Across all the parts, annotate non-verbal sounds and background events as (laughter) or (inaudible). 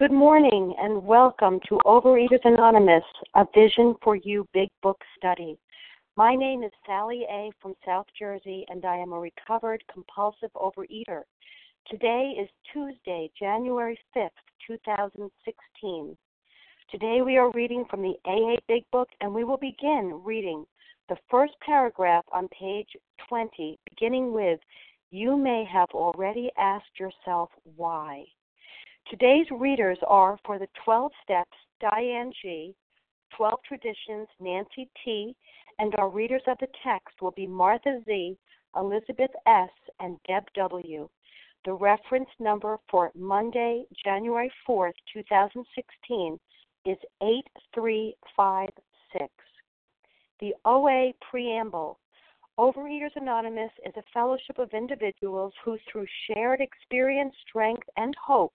Good morning and welcome to Overeaters Anonymous, a Vision for You Big Book Study. My name is Sally A. from South Jersey, and I am a recovered compulsive overeater. Today is Tuesday, January 5th, 2016. Today we are reading from the AA Big Book, and we will begin reading the first paragraph on page 20, beginning with You may have already asked yourself why. Today's readers are for the 12 Steps, Diane G., 12 Traditions, Nancy T., and our readers of the text will be Martha Z., Elizabeth S., and Deb W. The reference number for Monday, January 4th, 2016 is 8356. The OA Preamble Overeaters Anonymous is a fellowship of individuals who, through shared experience, strength, and hope,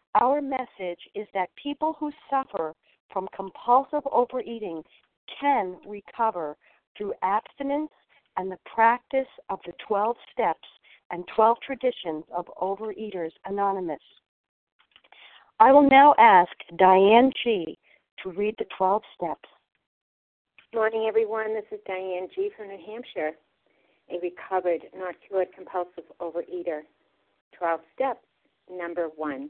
our message is that people who suffer from compulsive overeating can recover through abstinence and the practice of the 12 steps and 12 traditions of Overeaters Anonymous. I will now ask Diane G. to read the 12 steps. Morning, everyone. This is Diane G. from New Hampshire, a recovered, not cured compulsive overeater. 12 steps. Number one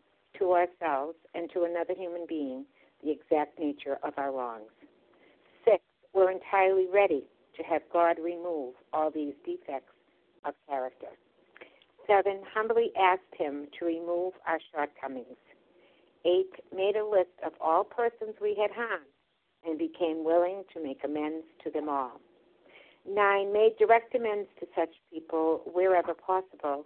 to ourselves and to another human being the exact nature of our wrongs. Six, we're entirely ready to have God remove all these defects of character. Seven, humbly asked Him to remove our shortcomings. Eight, made a list of all persons we had harmed and became willing to make amends to them all. Nine, made direct amends to such people wherever possible,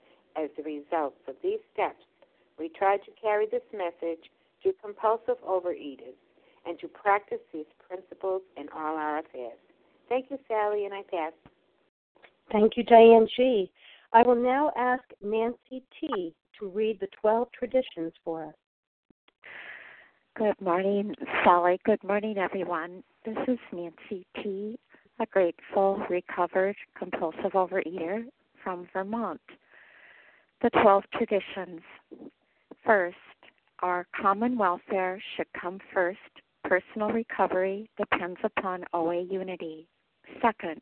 as the result of these steps, we try to carry this message to compulsive overeaters and to practice these principles in all our affairs. Thank you, Sally, and I pass. Thank you, Diane G. I will now ask Nancy T. to read the 12 traditions for us. Good morning, Sally. Good morning, everyone. This is Nancy T., a grateful, recovered, compulsive overeater from Vermont. The 12 traditions. First, our common welfare should come first. Personal recovery depends upon OA unity. Second,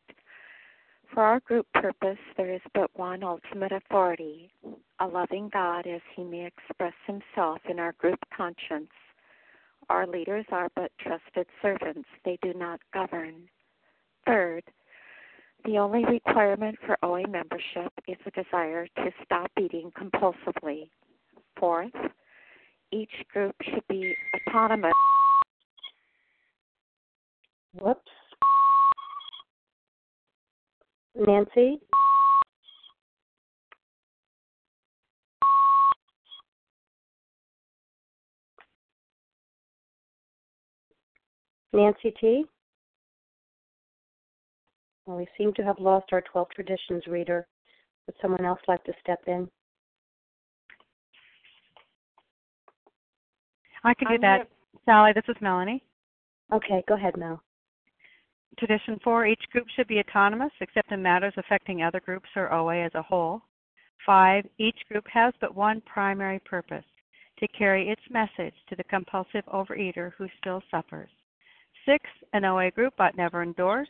for our group purpose, there is but one ultimate authority a loving God as he may express himself in our group conscience. Our leaders are but trusted servants, they do not govern. Third, the only requirement for OA membership is a desire to stop eating compulsively. Fourth, each group should be autonomous. Whoops. Nancy? Nancy T? Well, we seem to have lost our 12 traditions reader. Would someone else like to step in? I can do I'm that. Here. Sally, this is Melanie. Okay, go ahead, Mel. Tradition four each group should be autonomous except in matters affecting other groups or OA as a whole. Five each group has but one primary purpose to carry its message to the compulsive overeater who still suffers. Six an OA group ought never endorse,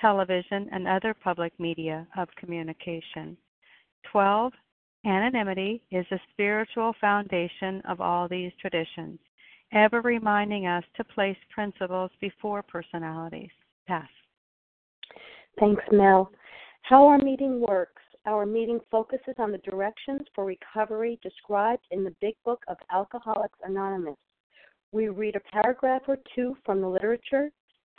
television, and other public media of communication. 12. Anonymity is the spiritual foundation of all these traditions, ever reminding us to place principles before personalities. Pass. Thanks, Mel. How our meeting works. Our meeting focuses on the directions for recovery described in the Big Book of Alcoholics Anonymous. We read a paragraph or two from the literature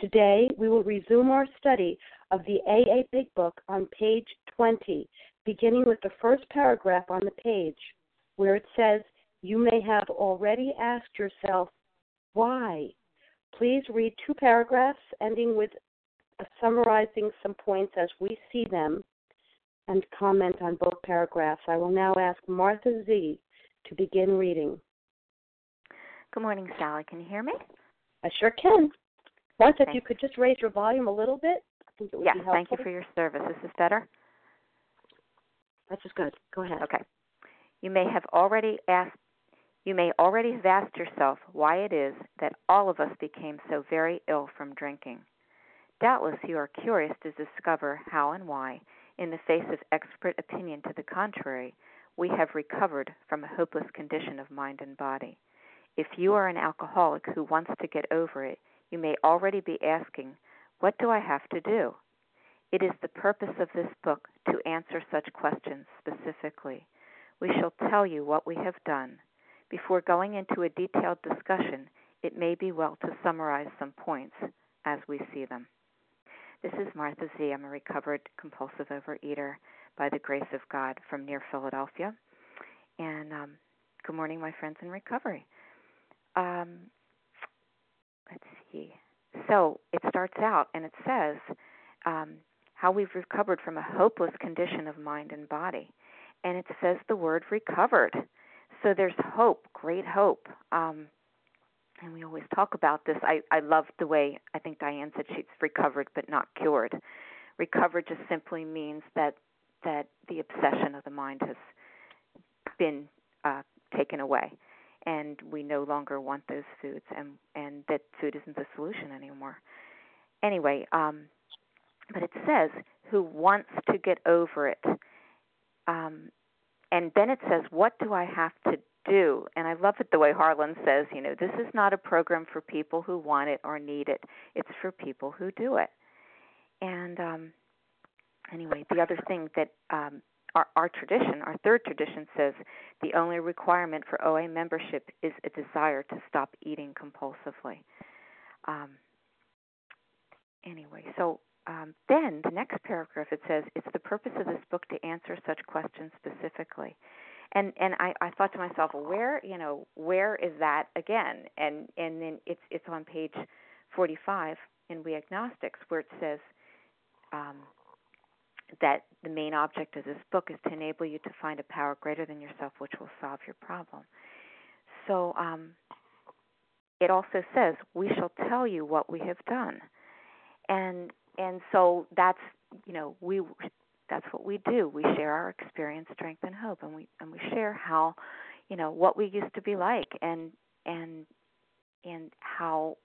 Today, we will resume our study of the AA Big Book on page 20, beginning with the first paragraph on the page, where it says, You may have already asked yourself, why? Please read two paragraphs ending with summarizing some points as we see them and comment on both paragraphs. I will now ask Martha Z to begin reading. Good morning, Sally. Can you hear me? I sure can. Martha, if you could just raise your volume a little bit, I think it would yes, be helpful. Yes, thank you for your service. Is this better? That's just good. Go ahead. Okay. You may have already asked you may already have asked yourself why it is that all of us became so very ill from drinking. Doubtless you are curious to discover how and why, in the face of expert opinion to the contrary, we have recovered from a hopeless condition of mind and body. If you are an alcoholic who wants to get over it, you may already be asking, What do I have to do? It is the purpose of this book to answer such questions specifically. We shall tell you what we have done. Before going into a detailed discussion, it may be well to summarize some points as we see them. This is Martha Z. I'm a recovered compulsive overeater by the grace of God from near Philadelphia. And um, good morning, my friends in recovery. Um, let's So it starts out and it says um, how we've recovered from a hopeless condition of mind and body. And it says the word recovered. So there's hope, great hope. Um, and we always talk about this. I, I love the way I think Diane said she's recovered but not cured. Recovered just simply means that that the obsession of the mind has been uh, taken away and we no longer want those foods and and that food isn't the solution anymore. Anyway um but it says who wants to get over it? Um and then it says what do i have to do? And i love it the way harlan says you know this is not a program for people who want it or need it. It's for people who do it. And um anyway the other thing that um our, our tradition, our third tradition says the only requirement for OA membership is a desire to stop eating compulsively. Um, anyway, so um, then the next paragraph it says it's the purpose of this book to answer such questions specifically. And and I, I thought to myself, where you know where is that again? And and then it's it's on page 45 in We Agnostics where it says. Um, that the main object of this book is to enable you to find a power greater than yourself which will solve your problem. So um, it also says, "We shall tell you what we have done," and and so that's you know we that's what we do. We share our experience, strength, and hope, and we and we share how you know what we used to be like, and and and how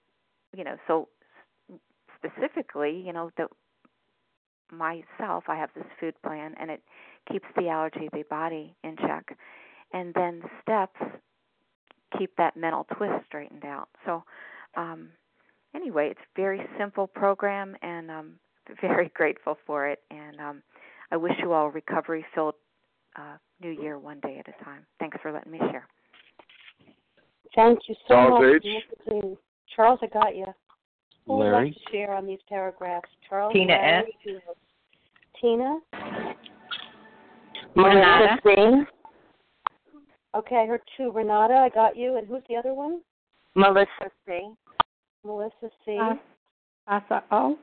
you know so specifically you know that myself, I have this food plan, and it keeps the allergy of the body in check. And then the steps keep that mental twist straightened out. So, um, anyway, it's a very simple program, and I'm (laughs) very grateful for it. And um, I wish you all recovery filled uh, new year one day at a time. Thanks for letting me share. Thank you so Charles much. H. Charles, I got you. Who would Larry. like to share on these paragraphs? Charles, Tina Larry, Tina. Renata. Singh, Okay, I heard two. Renata, I got you. And who's the other one? Melissa C. Melissa C. Uh, Asa O.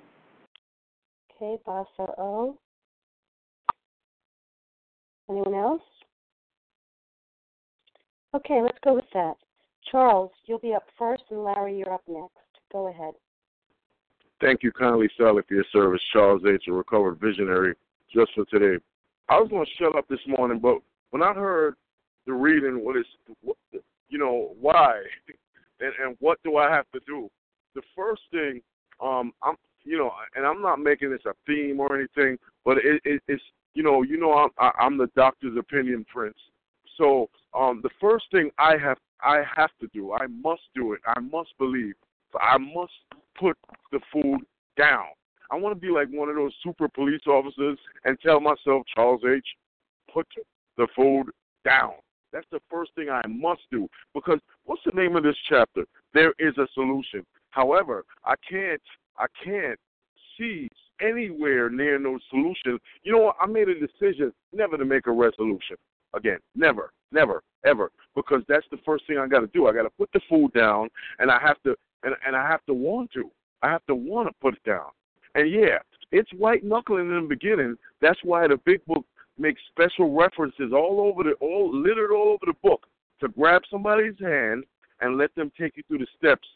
Okay, Basa O. Anyone else? Okay, let's go with that. Charles, you'll be up first, and Larry, you're up next. Go ahead. Thank you kindly, Sally, for your service. Charles H., a recovered visionary, just for today. I was going to shut up this morning, but when I heard the reading, what is, what, you know, why, (laughs) and, and what do I have to do? The first thing, um, I'm, you know, and I'm not making this a theme or anything, but it, it, it's, you know, you know, I'm, I, I'm the doctor's opinion prince. So, um, the first thing I have, I have to do, I must do it. I must believe. I must put the food down. I want to be like one of those super police officers and tell myself, Charles H., put the food down. That's the first thing I must do. Because what's the name of this chapter? There is a solution. However, I can't I can't see anywhere near no solution. You know what? I made a decision never to make a resolution again. Never, never, ever. Because that's the first thing I got to do. I got to put the food down, and I have to and and I have to want to. I have to want to put it down. And yeah, it's white knuckling in the beginning. That's why the big book makes special references all over the all littered all over the book to grab somebody's hand and let them take you through the steps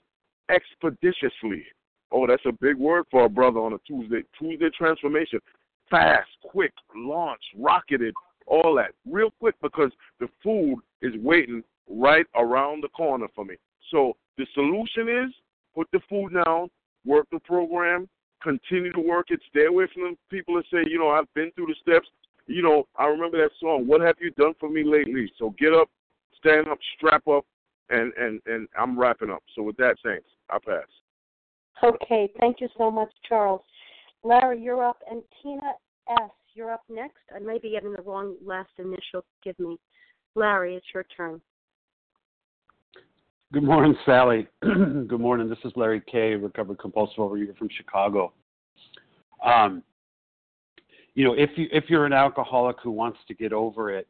expeditiously. Oh, that's a big word for a brother on a Tuesday. Tuesday transformation. Fast, quick, launch, rocketed, all that. Real quick because the food is waiting right around the corner for me. So the solution is put the food down, work the program, continue to work it, stay away from the people that say, you know, I've been through the steps. You know, I remember that song, What Have You Done For Me Lately? So get up, stand up, strap up, and, and, and I'm wrapping up. So with that, thanks. I pass. Okay, thank you so much, Charles. Larry, you're up, and Tina S., you're up next. I may be getting the wrong last initial. Give me. Larry, it's your turn. Good morning, Sally. (clears throat) Good morning. This is Larry Kay, recovered compulsive overeater from Chicago. Um, you know, if you if you're an alcoholic who wants to get over it,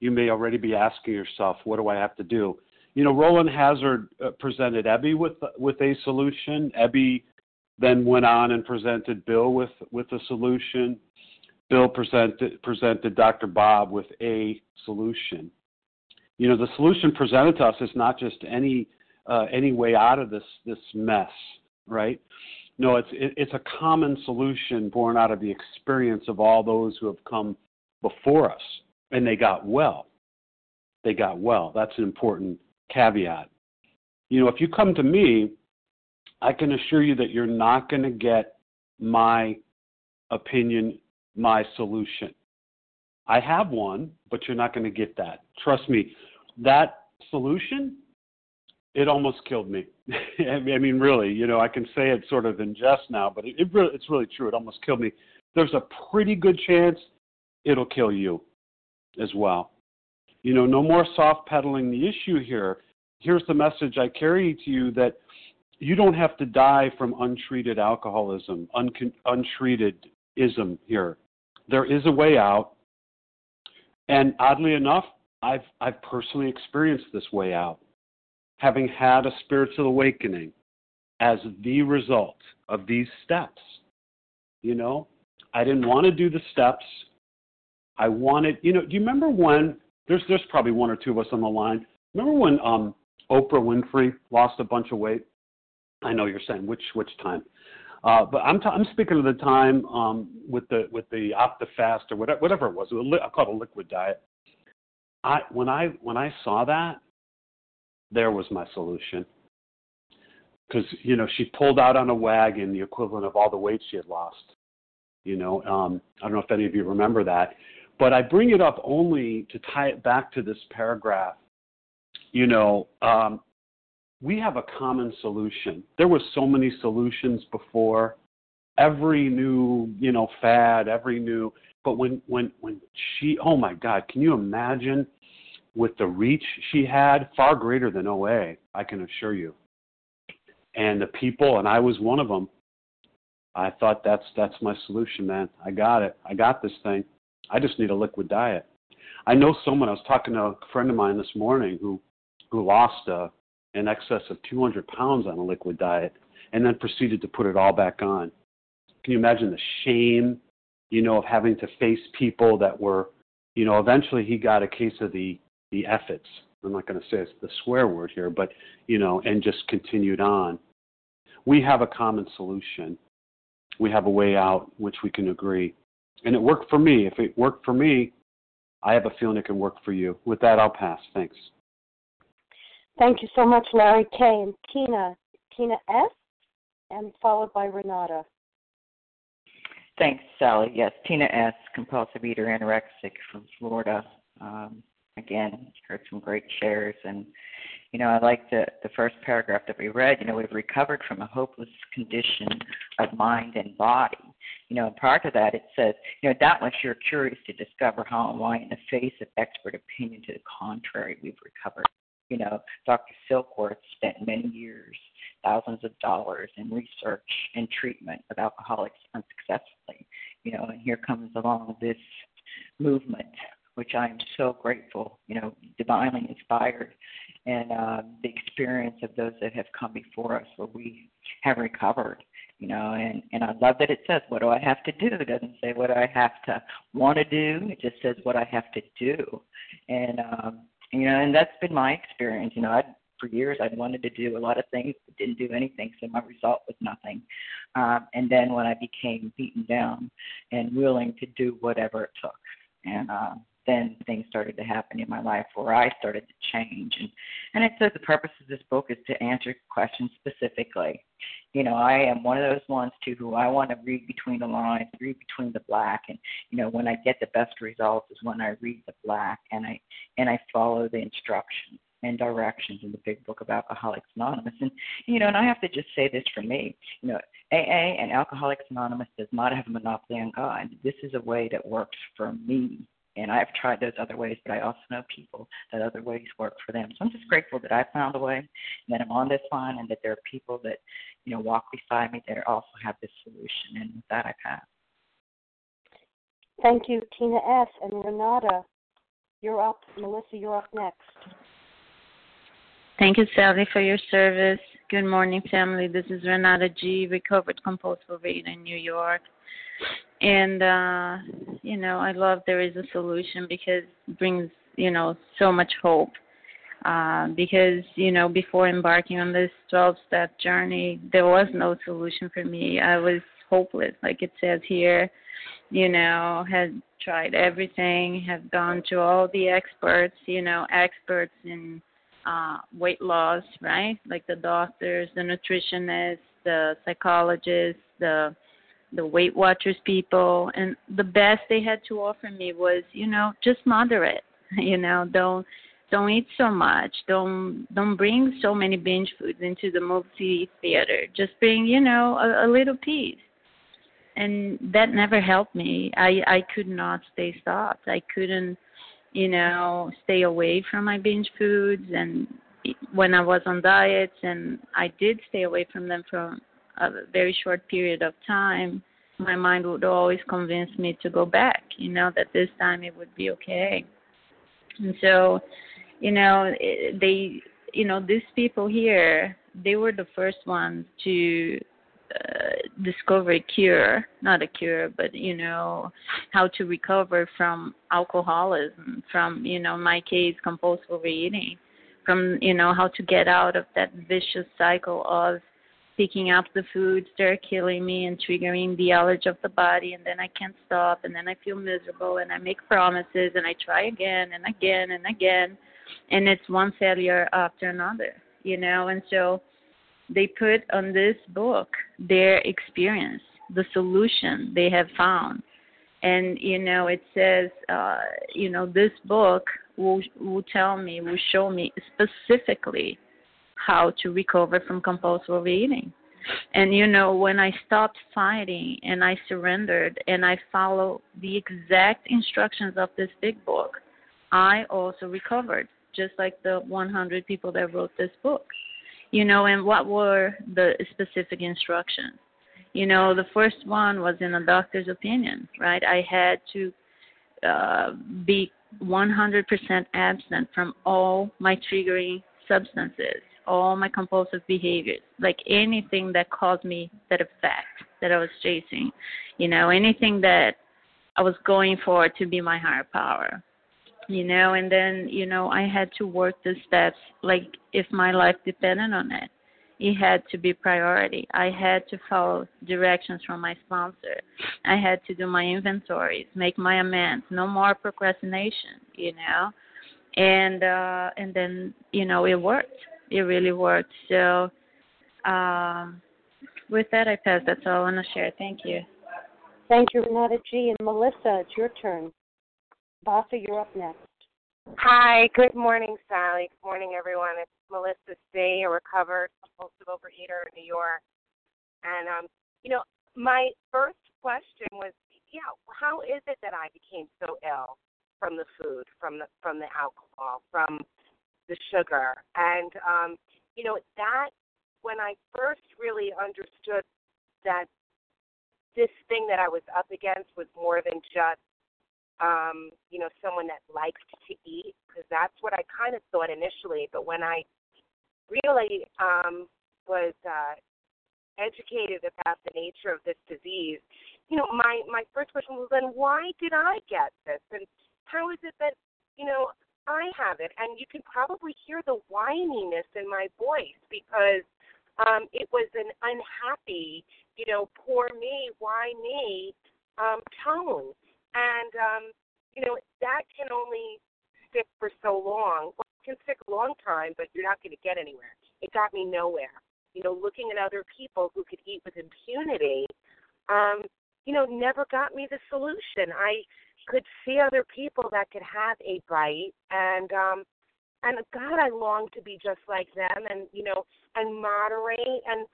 you may already be asking yourself, "What do I have to do?" You know, Rowland Hazard uh, presented Ebby with with a solution. Ebby then went on and presented Bill with with a solution. Bill presented presented Dr. Bob with a solution you know the solution presented to us is not just any uh, any way out of this this mess right no it's it, it's a common solution born out of the experience of all those who have come before us and they got well they got well that's an important caveat. You know, if you come to me, I can assure you that you're not going to get my opinion, my solution. I have one, but you're not going to get that. Trust me, that solution, it almost killed me. (laughs) I mean, really, you know, I can say it sort of in jest now, but it, it really, it's really true. It almost killed me. There's a pretty good chance it'll kill you as well. You know, no more soft pedaling the issue here. Here's the message I carry to you that you don't have to die from untreated alcoholism, un- untreated ism here. There is a way out. And oddly enough, I've, I've personally experienced this way out, having had a spiritual awakening as the result of these steps. You know, I didn't want to do the steps. I wanted, you know, do you remember when there's there's probably one or two of us on the line. Remember when um Oprah Winfrey lost a bunch of weight? I know you're saying which which time. Uh, but I'm t- I'm speaking of the time um, with the with the OptiFast or whatever whatever it was. Was I call it a liquid diet. I when I when I saw that, there was my solution. Because you know she pulled out on a wagon the equivalent of all the weight she had lost. You know, um, I don't know if any of you remember that, but I bring it up only to tie it back to this paragraph. You know, um, we have a common solution. There were so many solutions before. Every new, you know, fad, every new but when when when she oh my god, can you imagine with the reach she had, far greater than OA, I can assure you. And the people, and I was one of them. I thought that's that's my solution, man. I got it. I got this thing. I just need a liquid diet. I know someone. I was talking to a friend of mine this morning who who lost uh, in excess of 200 pounds on a liquid diet and then proceeded to put it all back on. Can you imagine the shame, you know, of having to face people that were, you know, eventually he got a case of the the efforts. I'm not going to say it's the swear word here, but you know, and just continued on. We have a common solution. We have a way out which we can agree. And it worked for me. If it worked for me, I have a feeling it can work for you. With that, I'll pass. Thanks. Thank you so much, Larry K. And Tina, Tina S. And followed by Renata. Thanks, Sally. Yes, Tina S., compulsive eater, anorexic from Florida. Um, again, heard some great shares, and you know, I like the the first paragraph that we read. You know, we've recovered from a hopeless condition of mind and body. You know, and prior to that, it says, you know, doubtless you're curious to discover how and why, in the face of expert opinion to the contrary, we've recovered. You know, Dr. Silkworth spent many years, thousands of dollars in research and treatment of alcoholics unsuccessfully. You know, and here comes along this movement which I am so grateful, you know, divinely inspired, and uh, the experience of those that have come before us where we have recovered, you know, and, and I love that it says, what do I have to do? It doesn't say what I have to want to do. It just says what I have to do. And, um, you know, and that's been my experience. You know, I for years I'd wanted to do a lot of things, but didn't do anything, so my result was nothing. Um, and then when I became beaten down and willing to do whatever it took, and uh, then things started to happen in my life where I started to change. And and it says the purpose of this book is to answer questions specifically. You know, I am one of those ones too who I want to read between the lines, read between the black, and you know when I get the best results is when I read the black and I and I follow the instructions and directions in the big book of Alcoholics Anonymous. And you know, and I have to just say this for me, you know, AA and Alcoholics Anonymous does not have a monopoly on God. This is a way that works for me and I've tried those other ways, but I also know people that other ways work for them. So I'm just grateful that I found a way and that I'm on this line and that there are people that, you know, walk beside me that also have this solution. And with that, I pass. Thank you, Tina S. And Renata, you're up. Melissa, you're up next. Thank you, Sally, for your service. Good morning, family. This is Renata G., recovered compulsive overeater in New York and uh you know i love there is a solution because it brings you know so much hope uh because you know before embarking on this 12 step journey there was no solution for me i was hopeless like it says here you know had tried everything had gone to all the experts you know experts in uh, weight loss, right? Like the doctors, the nutritionists, the psychologists, the the Weight Watchers people, and the best they had to offer me was, you know, just moderate. (laughs) You know, don't don't eat so much. Don't don't bring so many binge foods into the movie theater. Just bring, you know, a, a little piece. And that never helped me. I I could not stay stopped. I couldn't, you know, stay away from my binge foods and when I was on diets and I did stay away from them for a very short period of time, my mind would always convince me to go back, you know, that this time it would be okay. And so, you know, they, you know, these people here, they were the first ones to uh, discover a cure, not a cure, but you know, how to recover from alcoholism, from you know, my case, compulsive overeating, from you know, how to get out of that vicious cycle of picking up the foods that are killing me and triggering the allergy of the body and then I can't stop and then I feel miserable and I make promises and I try again and again and again and it's one failure after another, you know, and so they put on this book their experience, the solution they have found. And you know, it says, uh, you know, this book will will tell me, will show me specifically how to recover from compulsive overeating. And you know, when I stopped fighting and I surrendered and I followed the exact instructions of this big book, I also recovered, just like the 100 people that wrote this book. You know, and what were the specific instructions? You know, the first one was in a doctor's opinion, right? I had to uh, be 100% absent from all my triggering substances all my compulsive behaviors, like anything that caused me that effect that I was chasing, you know, anything that I was going for to be my higher power, you know, and then, you know, I had to work the steps like if my life depended on it. It had to be priority. I had to follow directions from my sponsor. I had to do my inventories, make my amends, no more procrastination, you know. And uh and then, you know, it worked it really worked. So um, with that, I pass. That's all I want to share. Thank you. Thank you, Renata G. And Melissa, it's your turn. Vasa, you're up next. Hi, good morning, Sally. Good morning, everyone. It's Melissa C., a recovered compulsive overeater in New York. And, um, you know, my first question was, yeah, how is it that I became so ill from the food, from the from the alcohol, from the sugar. And, um, you know, that, when I first really understood that this thing that I was up against was more than just, um, you know, someone that liked to eat, because that's what I kind of thought initially. But when I really um, was uh, educated about the nature of this disease, you know, my my first question was then why did I get this, and how is it that you know I have it, and you can probably hear the whininess in my voice because um, it was an unhappy, you know, poor me, why me um, tone, and um, you know that can only stick for so long. Well, it can stick a long time, but you're not going to get anywhere. It got me nowhere. You know, looking at other people who could eat with impunity, um, you know, never got me the solution. I could see other people that could have a bite. And um and God I long to be just like them and you know and moderate and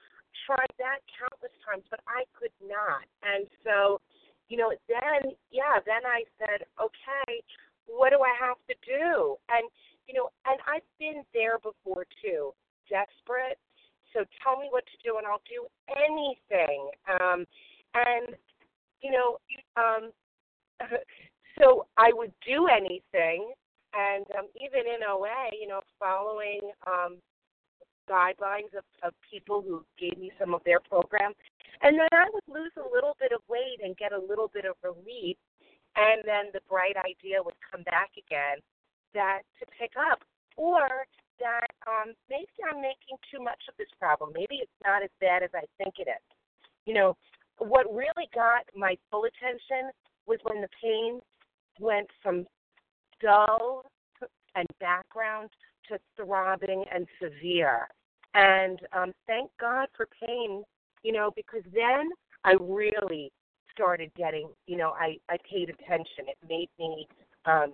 tried that countless times but I could not. And so you know then yeah then I said okay what do I have to do? And you know and I've been there before too. Desperate. So tell me what to do and I'll do anything. Um and you know um (laughs) so I would do anything, and um, even in OA, you know, following um, guidelines of, of people who gave me some of their programs, and then I would lose a little bit of weight and get a little bit of relief, and then the bright idea would come back again that to pick up, or that um, maybe I'm making too much of this problem. Maybe it's not as bad as I think it is. You know, what really got my full attention was when the pain went from dull and background to throbbing and severe. And um, thank God for pain, you know, because then I really started getting, you know, I, I paid attention. It made me um,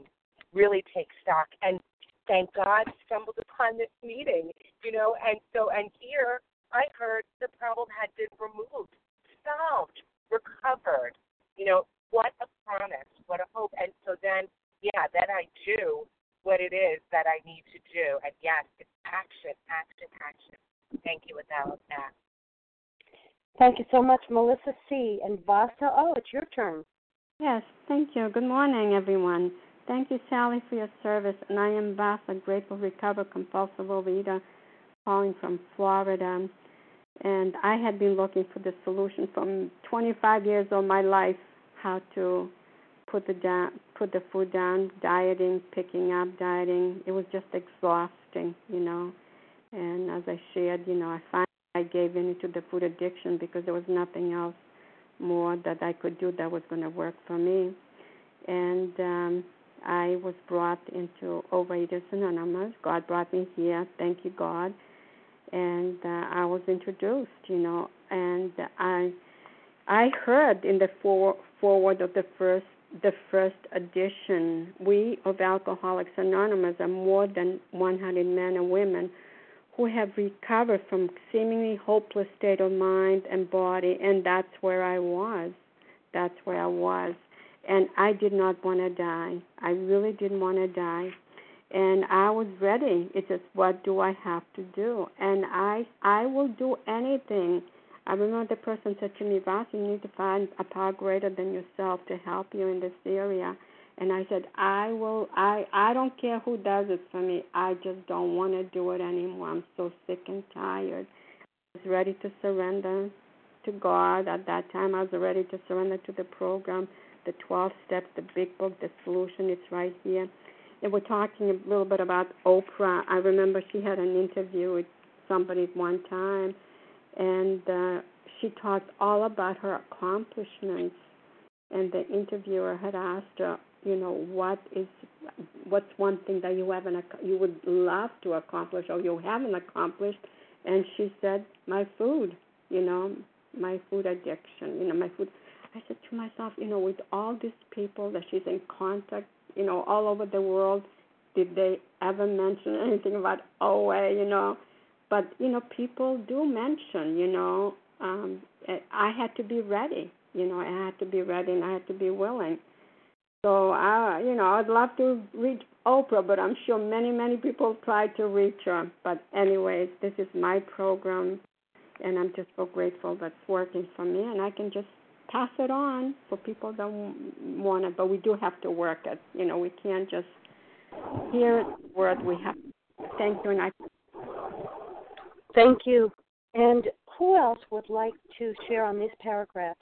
really take stock. And thank God stumbled upon this meeting, you know, and so, and here I heard the problem had been removed, solved, recovered. You know, what a promise, what a hope. And so then, yeah, then I do what it is that I need to do. And yes, it's action, action, action. Thank you with that. Thank you so much, Melissa C. And Vasa, oh, it's your turn. Yes, thank you. Good morning, everyone. Thank you, Sally, for your service. And I am Vasa, grateful, recovered, compulsive overeater, calling from Florida. And I had been looking for the solution from 25 years of my life, how to put the down, put the food down, dieting, picking up, dieting. It was just exhausting, you know. And as I shared, you know, I finally I gave in to the food addiction because there was nothing else more that I could do that was going to work for me. And um, I was brought into Overeaters Anonymous. God brought me here. Thank you, God. And uh, I was introduced, you know, and I I heard in the for, foreword of the first the first edition, we of Alcoholics Anonymous are more than 100 men and women who have recovered from seemingly hopeless state of mind and body, and that's where I was. That's where I was, and I did not want to die. I really didn't want to die, and I was ready. It's just what do I have to do, and I I will do anything I remember the person said to me, Vas, you need to find a power greater than yourself to help you in this area. And I said, I will. I I don't care who does it for me. I just don't want to do it anymore. I'm so sick and tired. I was ready to surrender to God. At that time, I was ready to surrender to the program, the 12 steps, the big book, the solution. It's right here. And we're talking a little bit about Oprah. I remember she had an interview with somebody at one time and uh, she talked all about her accomplishments. And the interviewer had asked her, you know, what is what's one thing that you haven't you would love to accomplish or you haven't accomplished? And she said, my food, you know, my food addiction, you know, my food. I said to myself, you know, with all these people that she's in contact, you know, all over the world, did they ever mention (laughs) anything about OA, you know? But you know people do mention you know um i had to be ready you know i had to be ready and i had to be willing. So i you know i'd love to reach oprah but i'm sure many many people try to reach her. But anyways this is my program and i'm just so grateful that's working for me and i can just pass it on for people that want it. But we do have to work it. You know we can't just hear the word. We have to. thank you and i Thank you. And who else would like to share on these paragraphs?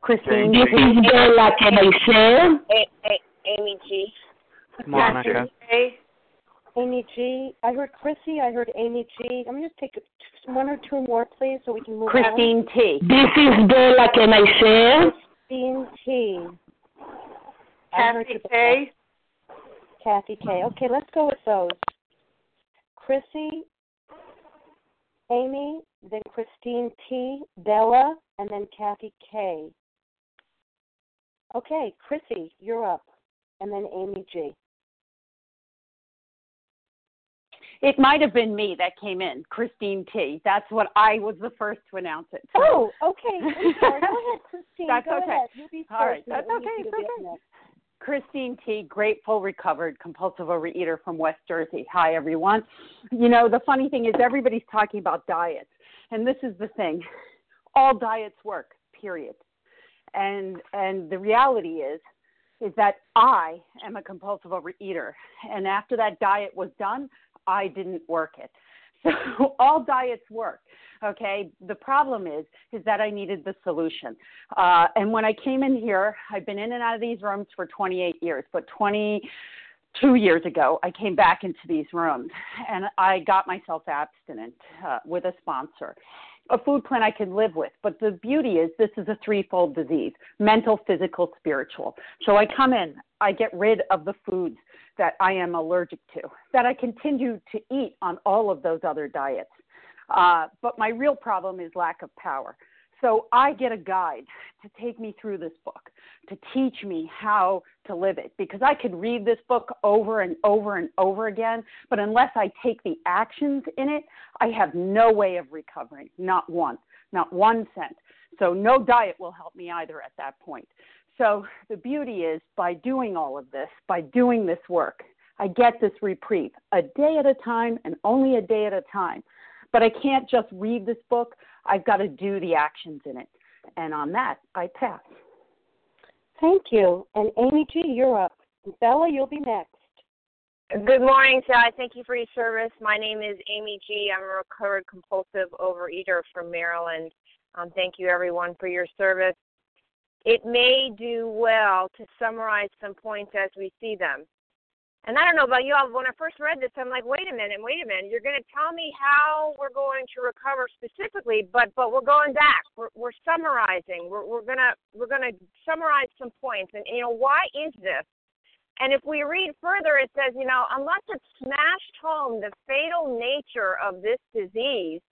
Christine, this is Bella. Can I share? Amy G. Monica. Amy G. I heard Chrissy. I heard Amy G. I'm going to take one or two more, please, so we can move on. Christine on. T. This is Bella. Can I share? Christine T. Kathy K. Kathy K. Okay, let's go with those. Chrissy, Amy, then Christine T, Bella, and then Kathy K. Okay, Chrissy, you're up, and then Amy G. It might have been me that came in, Christine T. That's what I was the first to announce it. Oh, okay. Go ahead, Christine. (laughs) That's Go okay. ahead. All right. That's okay. It's okay. Christine T, grateful, recovered, compulsive overeater from West Jersey. Hi, everyone. You know, the funny thing is everybody's talking about diets, and this is the thing: all diets work. Period. And and the reality is, is that I am a compulsive overeater, and after that diet was done, I didn't work it. So (laughs) all diets work. Okay. The problem is, is that I needed the solution. Uh, and when I came in here, I've been in and out of these rooms for 28 years, but 22 years ago, I came back into these rooms and I got myself abstinent uh, with a sponsor. A food plan I could live with, but the beauty is this is a threefold disease mental, physical, spiritual. So I come in, I get rid of the foods that I am allergic to, that I continue to eat on all of those other diets. Uh, but my real problem is lack of power. So I get a guide to take me through this book, to teach me how to live it, because I could read this book over and over and over again, but unless I take the actions in it, I have no way of recovering, not one, not one cent. So no diet will help me either at that point. So the beauty is by doing all of this, by doing this work, I get this reprieve a day at a time and only a day at a time. But I can't just read this book. I've got to do the actions in it. And on that, I pass. Thank you. And Amy G., you're up. Bella, you'll be next. Good morning, Sally. Thank you for your service. My name is Amy G. I'm a recovered compulsive overeater from Maryland. Um, thank you, everyone, for your service. It may do well to summarize some points as we see them. And I don't know about you all, but when I first read this, I'm like, wait a minute, wait a minute. You're going to tell me how we're going to recover specifically, but but we're going back. We're, we're summarizing. We're we're gonna we're gonna summarize some points. And you know, why is this? And if we read further, it says, you know, unless it's smashed home the fatal nature of this disease,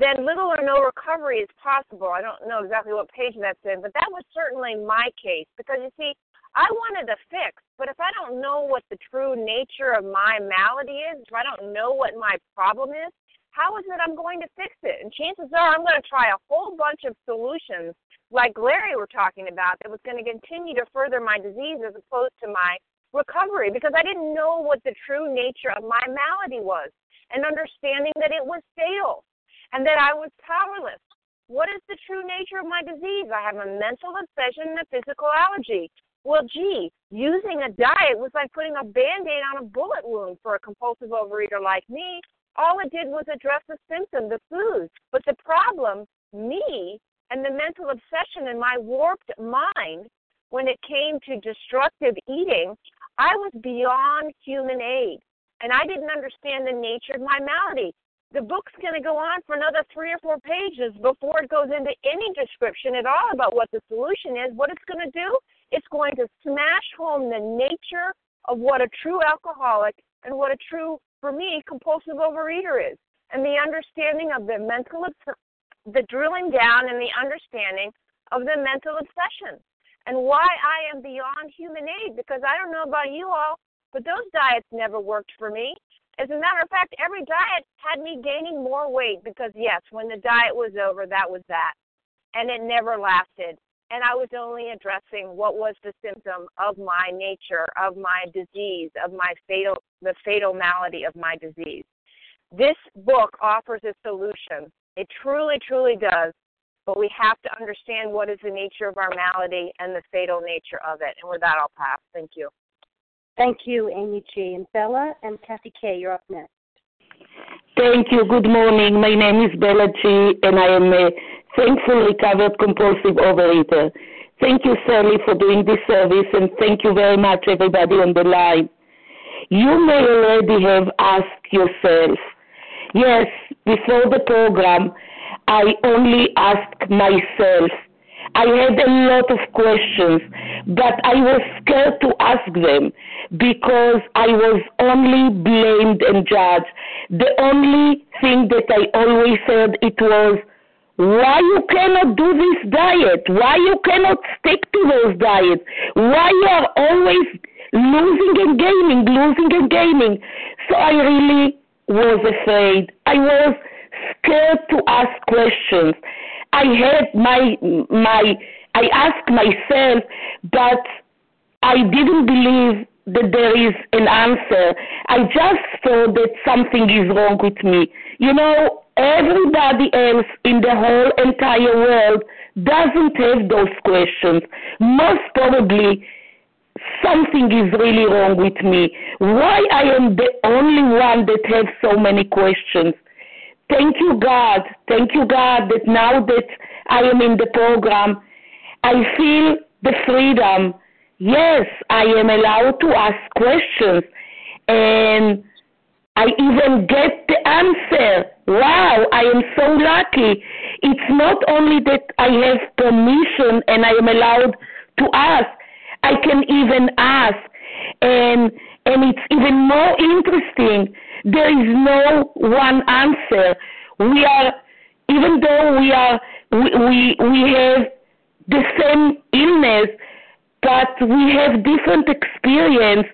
then little or no recovery is possible. I don't know exactly what page that's in, but that was certainly my case because you see, I wanted a fix, but if I don't know what the true nature of my malady is, if I don't know what my problem is, how is it I'm going to fix it? And chances are I'm going to try a whole bunch of solutions like Larry were talking about that was going to continue to further my disease as opposed to my recovery because I didn't know what the true nature of my malady was and understanding that it was fatal and that I was powerless. What is the true nature of my disease? I have a mental obsession and a physical allergy. Well, gee, using a diet was like putting a band aid on a bullet wound for a compulsive overeater like me. All it did was address the symptom, the food. But the problem, me, and the mental obsession in my warped mind, when it came to destructive eating, I was beyond human aid. And I didn't understand the nature of my malady. The book's going to go on for another three or four pages before it goes into any description at all about what the solution is. What it's going to do it's going to smash home the nature of what a true alcoholic and what a true, for me, compulsive overeater is. And the understanding of the mental, the drilling down and the understanding of the mental obsession. And why I am beyond human aid, because I don't know about you all, but those diets never worked for me. As a matter of fact, every diet had me gaining more weight because, yes, when the diet was over, that was that. And it never lasted and I was only addressing what was the symptom of my nature, of my disease, of my fatal, the fatal malady of my disease. This book offers a solution. It truly, truly does. But we have to understand what is the nature of our malady and the fatal nature of it. And with that, I'll pass. Thank you. Thank you, Amy G. And Bella and Kathy K., you're up next. Thank you. Good morning. My name is Bella G, and I am a thankful recovered compulsive overeater. Thank you, Sally, for doing this service, and thank you very much, everybody on the line. You may already have asked yourself, yes, before the program, I only asked myself. I had a lot of questions, but I was scared to ask them because I was only blamed and judged. The only thing that I always said it was, why you cannot do this diet? Why you cannot stick to those diets? Why you are always losing and gaining, losing and gaining? So I really was afraid. I was scared to ask questions. I had my my I asked myself, but I didn't believe that there is an answer. I just thought that something is wrong with me. You know, everybody else in the whole entire world doesn't have those questions. Most probably, something is really wrong with me. Why I am the only one that has so many questions? Thank you, God. Thank you, God, that now that I am in the program, I feel the freedom. Yes, I am allowed to ask questions. And I even get the answer. Wow, I am so lucky. It's not only that I have permission and I am allowed to ask, I can even ask. And And it's even more interesting. There is no one answer. We are, even though we are, we, we, we have the same illness, but we have different experience.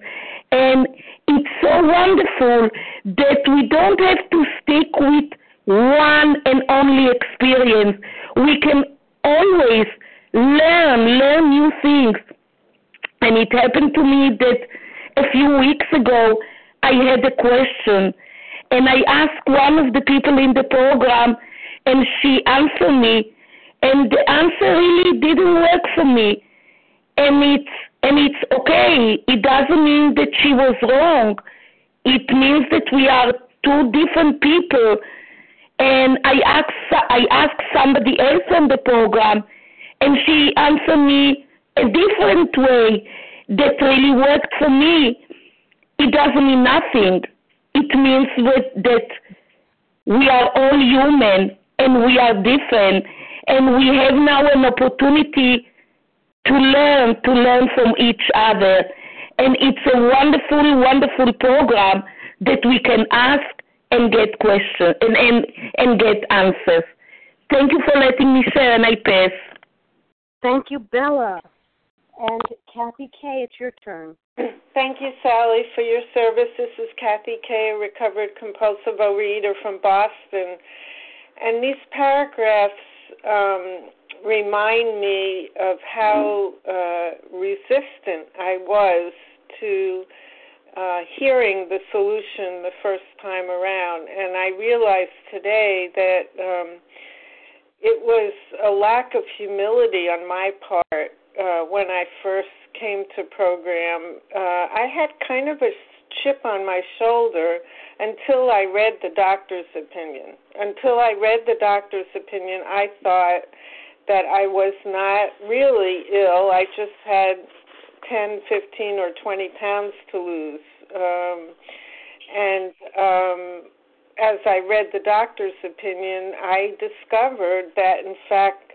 And it's so wonderful that we don't have to stick with one and only experience. We can always learn, learn new things. And it happened to me that a few weeks ago I had a question and I asked one of the people in the program and she answered me and the answer really didn't work for me. And it's and it's okay. It doesn't mean that she was wrong. It means that we are two different people. And I asked I asked somebody else on the program and she answered me a different way that really worked for me. It doesn't mean nothing. It means that, we are all human and we are different and we have now an opportunity to learn, to learn from each other. And it's a wonderful, wonderful program that we can ask and get questions and, and, and get answers. Thank you for letting me share and I pass. Thank you, Bella. And Kathy K., it's your turn. (clears throat) Thank you, Sally, for your service. This is Kathy K., a recovered compulsive overeater from Boston. And these paragraphs um, remind me of how uh, resistant I was to uh, hearing the solution the first time around. And I realized today that um, it was a lack of humility on my part uh, when I first came to program. Uh, I had kind of a chip on my shoulder until I read the doctor's opinion. Until I read the doctor's opinion, I thought that I was not really ill. I just had 10, 15, or 20 pounds to lose. Um, and um, as I read the doctor's opinion, I discovered that in fact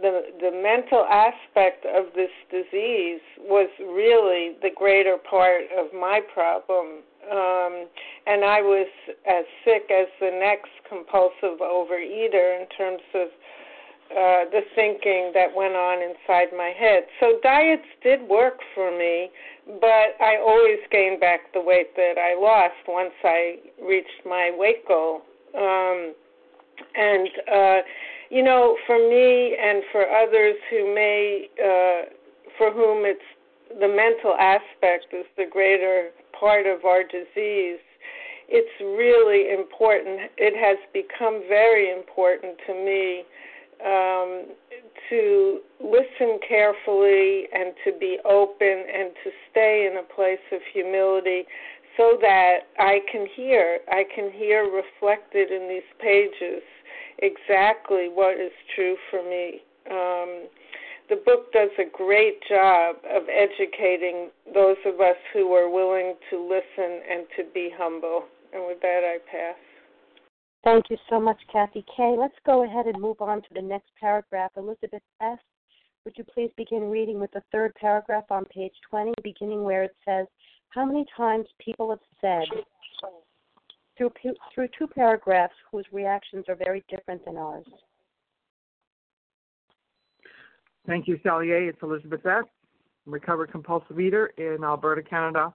the the mental aspect of this disease was really the greater part of my problem. Um, and I was as sick as the next compulsive overeater in terms of uh, the thinking that went on inside my head. So diets did work for me, but I always gained back the weight that I lost once I reached my weight goal. Um, and uh, you know, for me and for others who may, uh, for whom it's the mental aspect is the greater part of our disease, it's really important. It has become very important to me um, to listen carefully and to be open and to stay in a place of humility so that I can hear, I can hear reflected in these pages exactly what is true for me. Um, the book does a great job of educating those of us who are willing to listen and to be humble. And with that, I pass. Thank you so much, Kathy K. Let's go ahead and move on to the next paragraph. Elizabeth S., would you please begin reading with the third paragraph on page 20, beginning where it says, How many times people have said, through, through two paragraphs whose reactions are very different than ours. Thank you, Sally A. It's Elizabeth S., recovered compulsive eater in Alberta, Canada.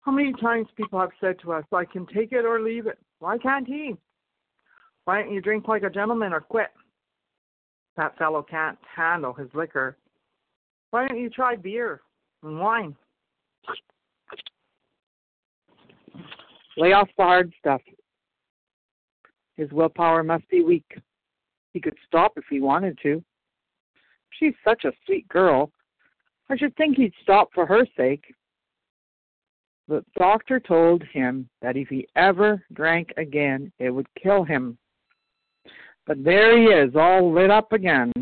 How many times people have said to us, I can take it or leave it. Why can't he? Why don't you drink like a gentleman or quit? That fellow can't handle his liquor. Why don't you try beer and wine? Lay off the hard stuff. His willpower must be weak. He could stop if he wanted to. She's such a sweet girl. I should think he'd stop for her sake. The doctor told him that if he ever drank again, it would kill him. But there he is, all lit up again.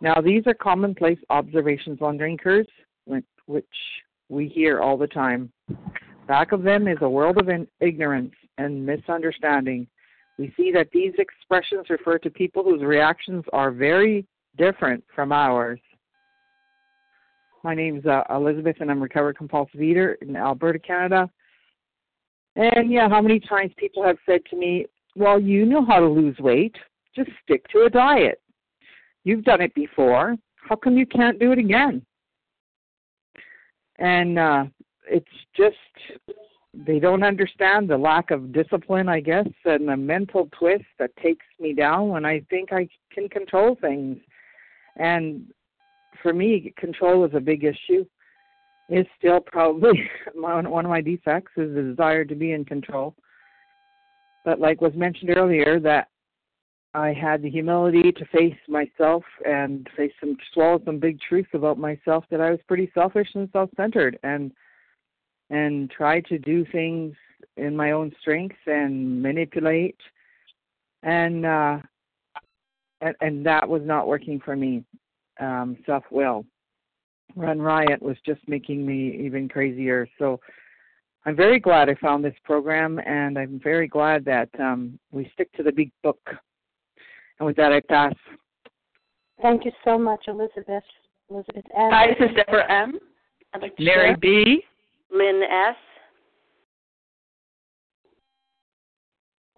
Now, these are commonplace observations on drinkers, which we hear all the time. Back of them is a world of ignorance and misunderstanding. We see that these expressions refer to people whose reactions are very different from ours. My name's uh, Elizabeth, and I'm a recovered compulsive eater in Alberta, Canada. And yeah, how many times people have said to me, "Well, you know how to lose weight. Just stick to a diet. You've done it before. How come you can't do it again?" And uh, it's just they don't understand the lack of discipline, I guess, and the mental twist that takes me down when I think I can control things. And for me, control is a big issue. It's still probably (laughs) one of my defects is the desire to be in control. But like was mentioned earlier, that I had the humility to face myself and face some swallow some big truths about myself that I was pretty selfish and self-centered and and try to do things in my own strength and manipulate and uh and, and that was not working for me um self will run riot was just making me even crazier so i'm very glad i found this program and i'm very glad that um we stick to the big book and with that i pass Thank you so much, Elizabeth. Elizabeth M. Hi, this is Deborah M. I'd like to Mary share. B. Lynn S.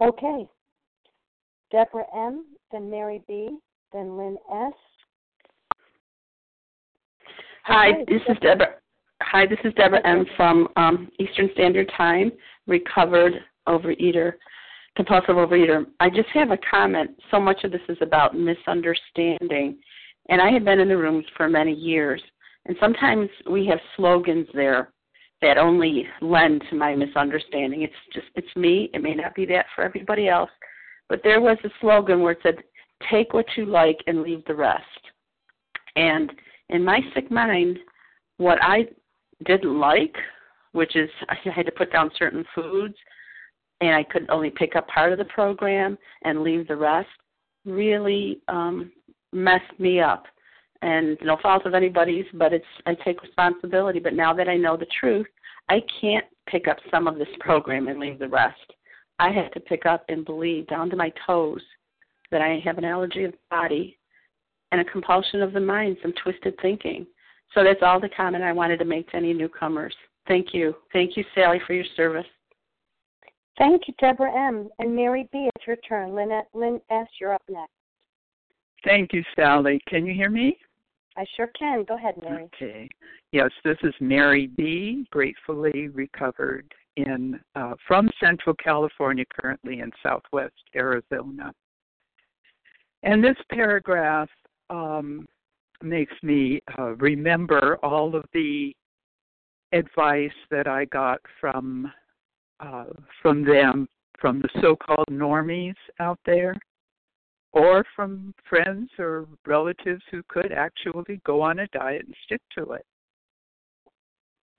Okay. Deborah M., then Mary B., then Lynn S. Hi, Okay, this is Deborah. Hi, this is Deborah M. from um, Eastern Standard Time, recovered overeater, compulsive overeater. I just have a comment. So much of this is about misunderstanding, and I have been in the rooms for many years, and sometimes we have slogans there that only lend to my misunderstanding. It's just it's me. It may not be that for everybody else, but there was a slogan where it said, "Take what you like and leave the rest." And in my sick mind, what I didn't like, which is I had to put down certain foods, and I could only pick up part of the program and leave the rest, really um, messed me up. And no fault of anybody's, but it's I take responsibility. But now that I know the truth, I can't pick up some of this program and leave the rest. I have to pick up and believe down to my toes that I have an allergy of the body and a compulsion of the mind, some twisted thinking. So that's all the comment I wanted to make to any newcomers. Thank you. Thank you, Sally, for your service. Thank you, Deborah M. And Mary B., it's your turn. Lynn, Lynn S., you're up next. Thank you, Sally. Can you hear me? I sure can. Go ahead, Mary. Okay. Yes, this is Mary B. Gratefully recovered in uh, from Central California, currently in Southwest Arizona. And this paragraph um, makes me uh, remember all of the advice that I got from uh, from them, from the so-called normies out there, or from friends or relatives who could actually go on a diet and stick to it.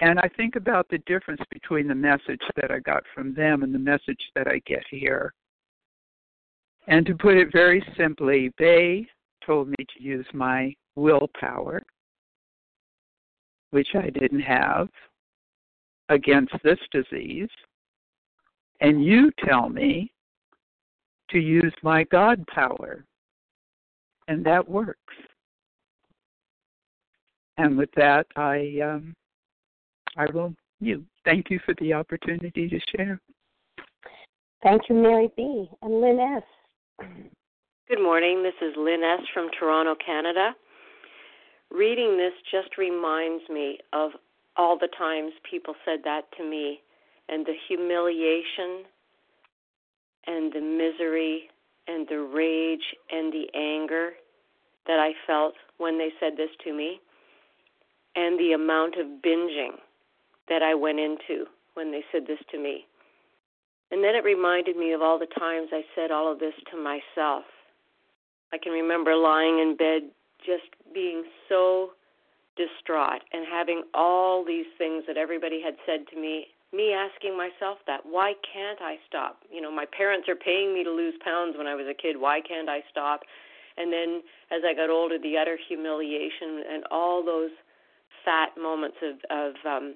And I think about the difference between the message that I got from them and the message that I get here. And to put it very simply, they told me to use my willpower, which I didn't have, against this disease. And you tell me to use my God power. And that works. And with that, I um, I will you. Thank you for the opportunity to share. Thank you, Mary B. And Lynn S. Good morning. This is Lynn S. from Toronto, Canada. Reading this just reminds me of all the times people said that to me and the humiliation and the misery and the rage and the anger that I felt when they said this to me, and the amount of binging that I went into when they said this to me. And then it reminded me of all the times I said all of this to myself. I can remember lying in bed just being so distraught and having all these things that everybody had said to me me asking myself that why can't i stop? You know my parents are paying me to lose pounds when i was a kid. Why can't i stop? And then as i got older the utter humiliation and all those fat moments of of um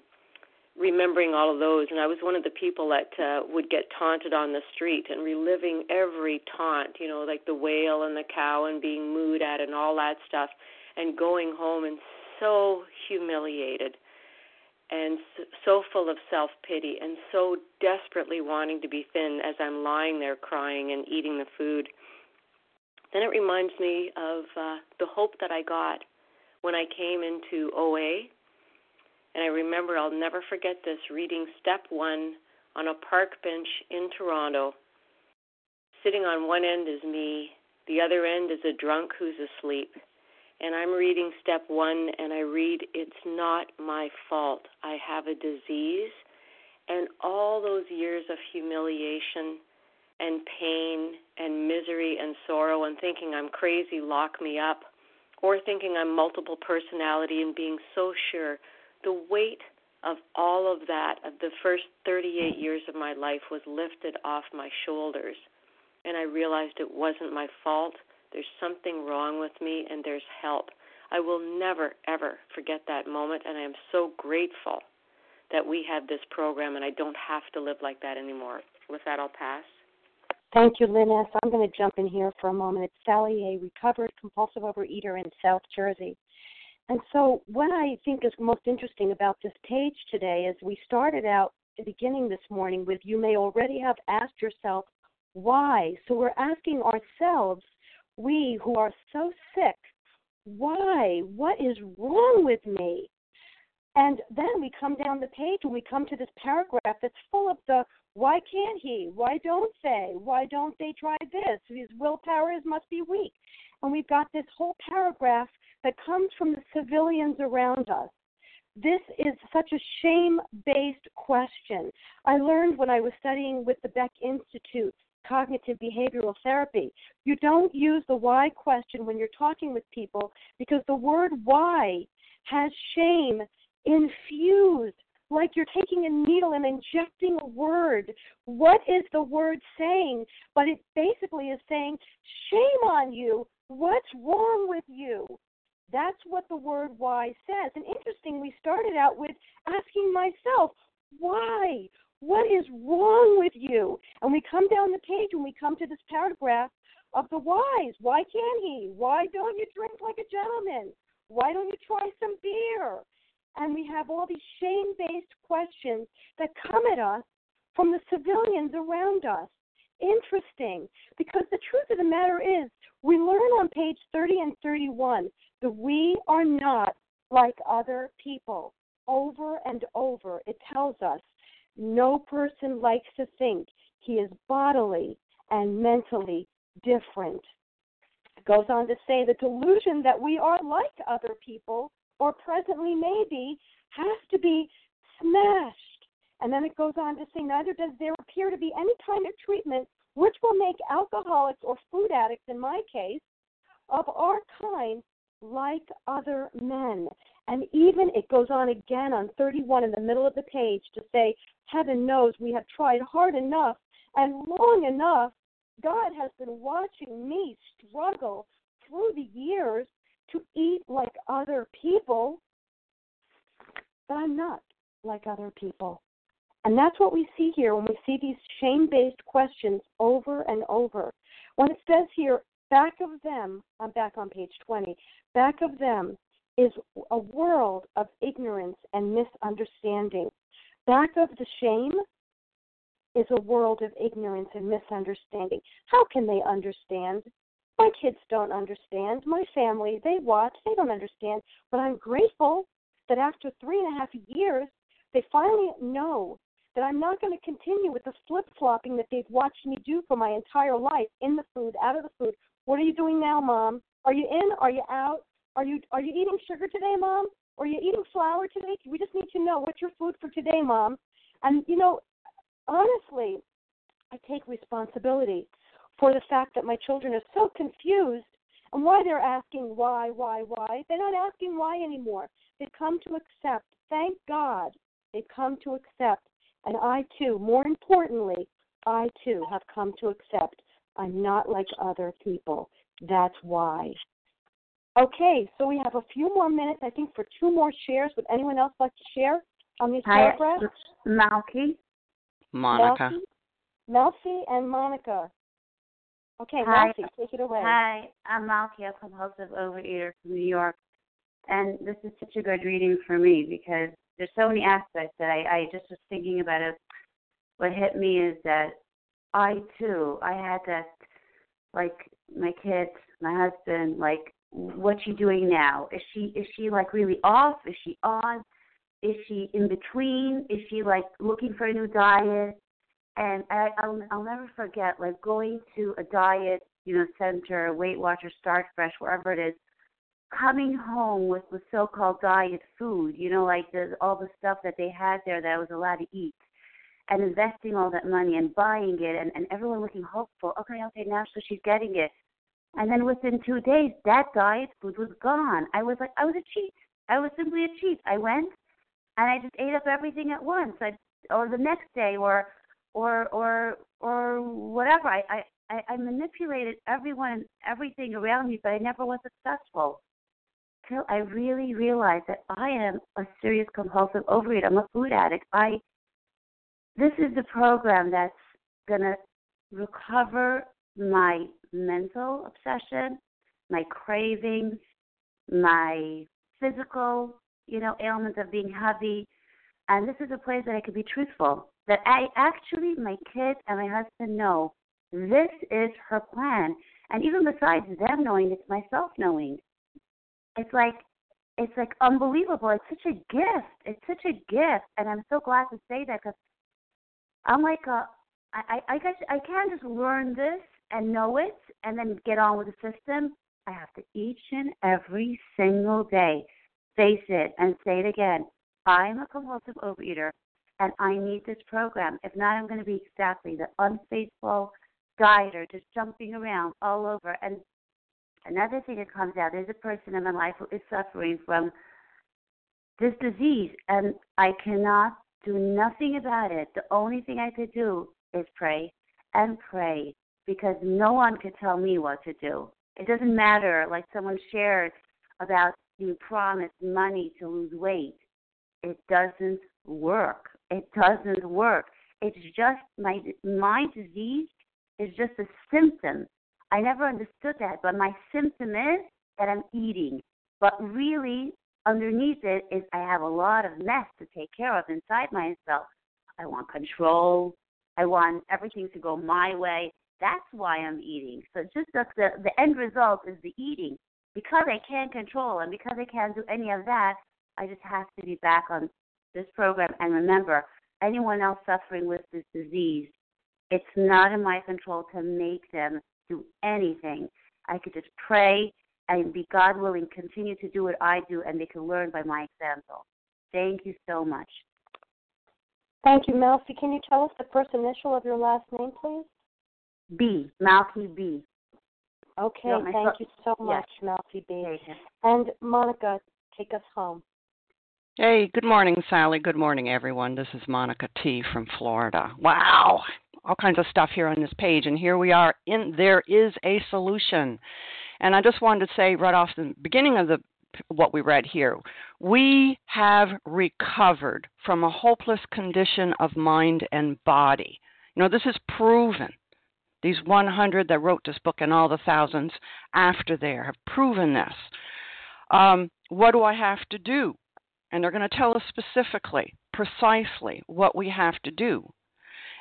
remembering all of those. And i was one of the people that uh, would get taunted on the street and reliving every taunt you know like the whale and the cow and being mooed at and all that stuff and going home and so humiliated and so full of self pity and so desperately wanting to be thin as I'm lying there crying and eating the food. Then it reminds me of uh, the hope that I got when I came into OA. And I remember, I'll never forget this, reading step one on a park bench in Toronto. Sitting on one end is me, the other end is a drunk who's asleep and I'm reading step one, and I read, It's not my fault. I have a disease. And all those years of humiliation and pain and misery and sorrow, and thinking I'm crazy, lock me up, or thinking I'm multiple personality and being so sure. The weight of all of that, of the first 38 years of my life, was lifted off my shoulders. And I realized it wasn't my fault there's something wrong with me, and there's help. I will never, ever forget that moment, and I am so grateful that we have this program and I don't have to live like that anymore. With that, I'll pass. Thank you, Lynn S. I'm going to jump in here for a moment. It's Sally A., recovered compulsive overeater in South Jersey. And so, what I think is most interesting about this page today is we started out beginning this morning with you may already have asked yourself why. So, we're asking ourselves we who are so sick, why? What is wrong with me? And then we come down the page and we come to this paragraph that's full of the why can't he? Why don't they? Why don't they try this? His willpower must be weak. And we've got this whole paragraph that comes from the civilians around us. This is such a shame based question. I learned when I was studying with the Beck Institute cognitive behavioral therapy. You don't use the why question when you're talking with people because the word why has shame infused like you're taking a needle and injecting a word. What is the word saying? But it basically is saying, shame on you. What's wrong with you? That's what the word why says. And interesting, we started out with asking myself, why? What is wrong with you? And we come down the page and we come to this paragraph of the whys. Why can't he? Why don't you drink like a gentleman? Why don't you try some beer? And we have all these shame based questions that come at us from the civilians around us. Interesting, because the truth of the matter is, we learn on page 30 and 31 that we are not like other people. Over and over, it tells us no person likes to think he is bodily and mentally different. It goes on to say the delusion that we are like other people, or presently maybe, has to be smashed. And then it goes on to say neither does there appear to be any kind of treatment which will make alcoholics or food addicts, in my case, of our kind like other men. And even it goes on again on 31 in the middle of the page to say, Heaven knows we have tried hard enough and long enough. God has been watching me struggle through the years to eat like other people, but I'm not like other people. And that's what we see here when we see these shame based questions over and over. When it says here, back of them, I'm back on page 20, back of them is a world of ignorance and misunderstanding. Back of the shame is a world of ignorance and misunderstanding. How can they understand? My kids don't understand. My family, they watch, they don't understand. But I'm grateful that after three and a half years, they finally know that I'm not going to continue with the flip flopping that they've watched me do for my entire life in the food, out of the food. What are you doing now, mom? Are you in? Are you out? Are you are you eating sugar today, mom? Or are you eating flour today? We just need to know what's your food for today, mom. And you know, honestly, I take responsibility for the fact that my children are so confused and why they're asking why, why, why. They're not asking why anymore. They've come to accept. Thank God they've come to accept. And I too, more importantly, I too have come to accept I'm not like other people. That's why. Okay, so we have a few more minutes, I think, for two more shares. Would anyone else like to share on these Hi, paragraphs? Malky. Monica. Melcy and Monica. Okay, Hi. Melcy, take it away. Hi, I'm Malky, I'm a compulsive overeater from New York. and this is such a good reading for me because there's so many aspects that I, I just was thinking about it. What hit me is that I too, I had that, like my kids, my husband, like, what's she doing now? Is she is she like really off? Is she on? Is she in between? Is she like looking for a new diet? And I, I'll I'll never forget like going to a diet, you know, center, Weight Watcher, Start Fresh, wherever it is, coming home with the so-called diet food, you know, like the, all the stuff that they had there that I was allowed to eat, and investing all that money and buying it, and, and everyone looking hopeful. Okay, okay, now so she's getting it, and then within two days, that diet food was gone. I was like, I was a cheat. I was simply a cheat. I went, and I just ate up everything at once, I, or the next day, or, or, or, or whatever. I, I, I manipulated everyone and everything around me, but I never was successful till I really realized that I am a serious compulsive overeater. I'm a food addict. I this is the program that's gonna recover my mental obsession, my cravings, my physical, you know, ailments of being heavy. And this is a place that I could be truthful. That I actually my kids and my husband know this is her plan. And even besides them knowing, it's myself knowing it's like it's like unbelievable. It's such a gift. It's such a gift, and I'm so glad to say that because I'm like a I I guess I can't just learn this and know it and then get on with the system. I have to each and every single day face it and say it again. I'm a compulsive overeater and I need this program. If not, I'm going to be exactly the unfaithful dieter, just jumping around all over. And Another thing that comes out there's a person in my life who is suffering from this disease, and I cannot do nothing about it. The only thing I could do is pray and pray because no one could tell me what to do. It doesn't matter, like someone shared about you promised money to lose weight. It doesn't work. It doesn't work. It's just my my disease is just a symptom I never understood that, but my symptom is that I'm eating. But really, underneath it is I have a lot of mess to take care of inside myself. I want control. I want everything to go my way. That's why I'm eating. So just the the, the end result is the eating. Because I can't control and because I can't do any of that, I just have to be back on this program. And remember, anyone else suffering with this disease, it's not in my control to make them do anything. I could just pray and be God willing, continue to do what I do, and they can learn by my example. Thank you so much. Thank you, Melfi. Can you tell us the first initial of your last name, please? B. Malky B. Okay, thank you so much, yes. Malky B. And Monica, take us home. Hey, good morning, Sally. Good morning, everyone. This is Monica T from Florida. Wow, all kinds of stuff here on this page, and here we are. In there is a solution, and I just wanted to say right off the beginning of the what we read here, we have recovered from a hopeless condition of mind and body. You know, this is proven. These 100 that wrote this book and all the thousands after there have proven this. Um, what do I have to do? And they're going to tell us specifically, precisely what we have to do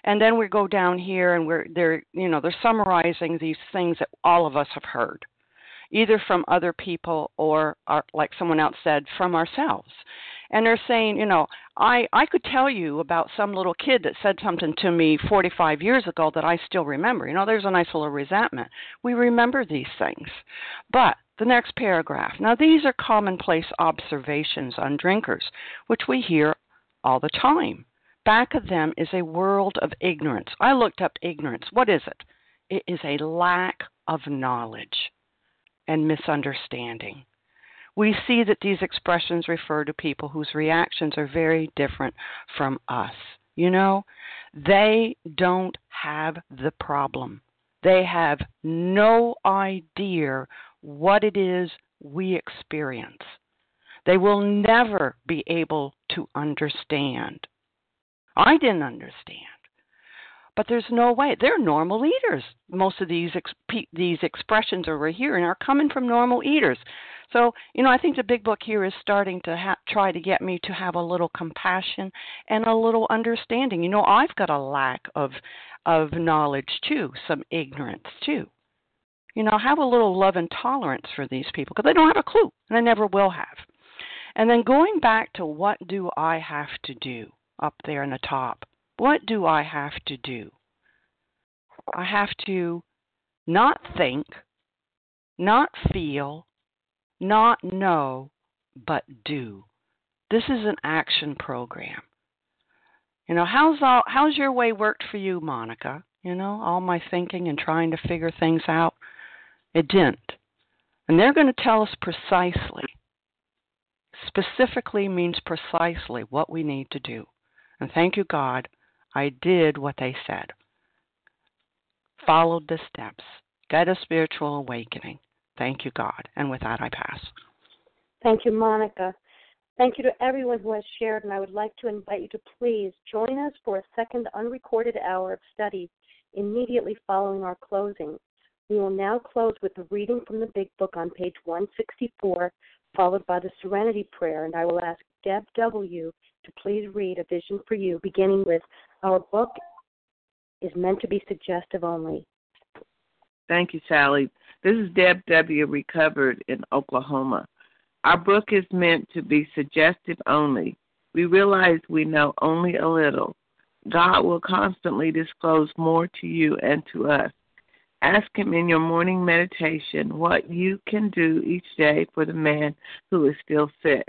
and then we go down here and we're they're you know they're summarizing these things that all of us have heard either from other people or our, like someone else said from ourselves and they're saying you know i i could tell you about some little kid that said something to me 45 years ago that i still remember you know there's a nice little resentment we remember these things but the next paragraph now these are commonplace observations on drinkers which we hear all the time back of them is a world of ignorance. I looked up ignorance. What is it? It is a lack of knowledge and misunderstanding. We see that these expressions refer to people whose reactions are very different from us. You know, they don't have the problem. They have no idea what it is we experience. They will never be able to understand. I didn't understand. But there's no way they're normal eaters. Most of these ex- these expressions over here and are coming from normal eaters. So, you know, I think the big book here is starting to ha- try to get me to have a little compassion and a little understanding. You know, I've got a lack of of knowledge too, some ignorance too. You know, have a little love and tolerance for these people because they don't have a clue and they never will have. And then going back to what do I have to do up there in the top? What do I have to do? I have to not think, not feel, not know, but do. This is an action program. You know, how's all how's your way worked for you, Monica? You know, all my thinking and trying to figure things out. It didn't. And they're going to tell us precisely. Specifically means precisely what we need to do. And thank you, God, I did what they said. Followed the steps. Got a spiritual awakening. Thank you, God. And with that, I pass. Thank you, Monica. Thank you to everyone who has shared, and I would like to invite you to please join us for a second unrecorded hour of study immediately following our closing. We will now close with a reading from the Big Book on page 164, followed by the Serenity Prayer, and I will ask Deb W. to please read A Vision for You, beginning with Our book is meant to be suggestive only. Thank you, Sally. This is Deb W. Recovered in Oklahoma. Our book is meant to be suggestive only. We realize we know only a little. God will constantly disclose more to you and to us. Ask Him in your morning meditation what you can do each day for the man who is still sick.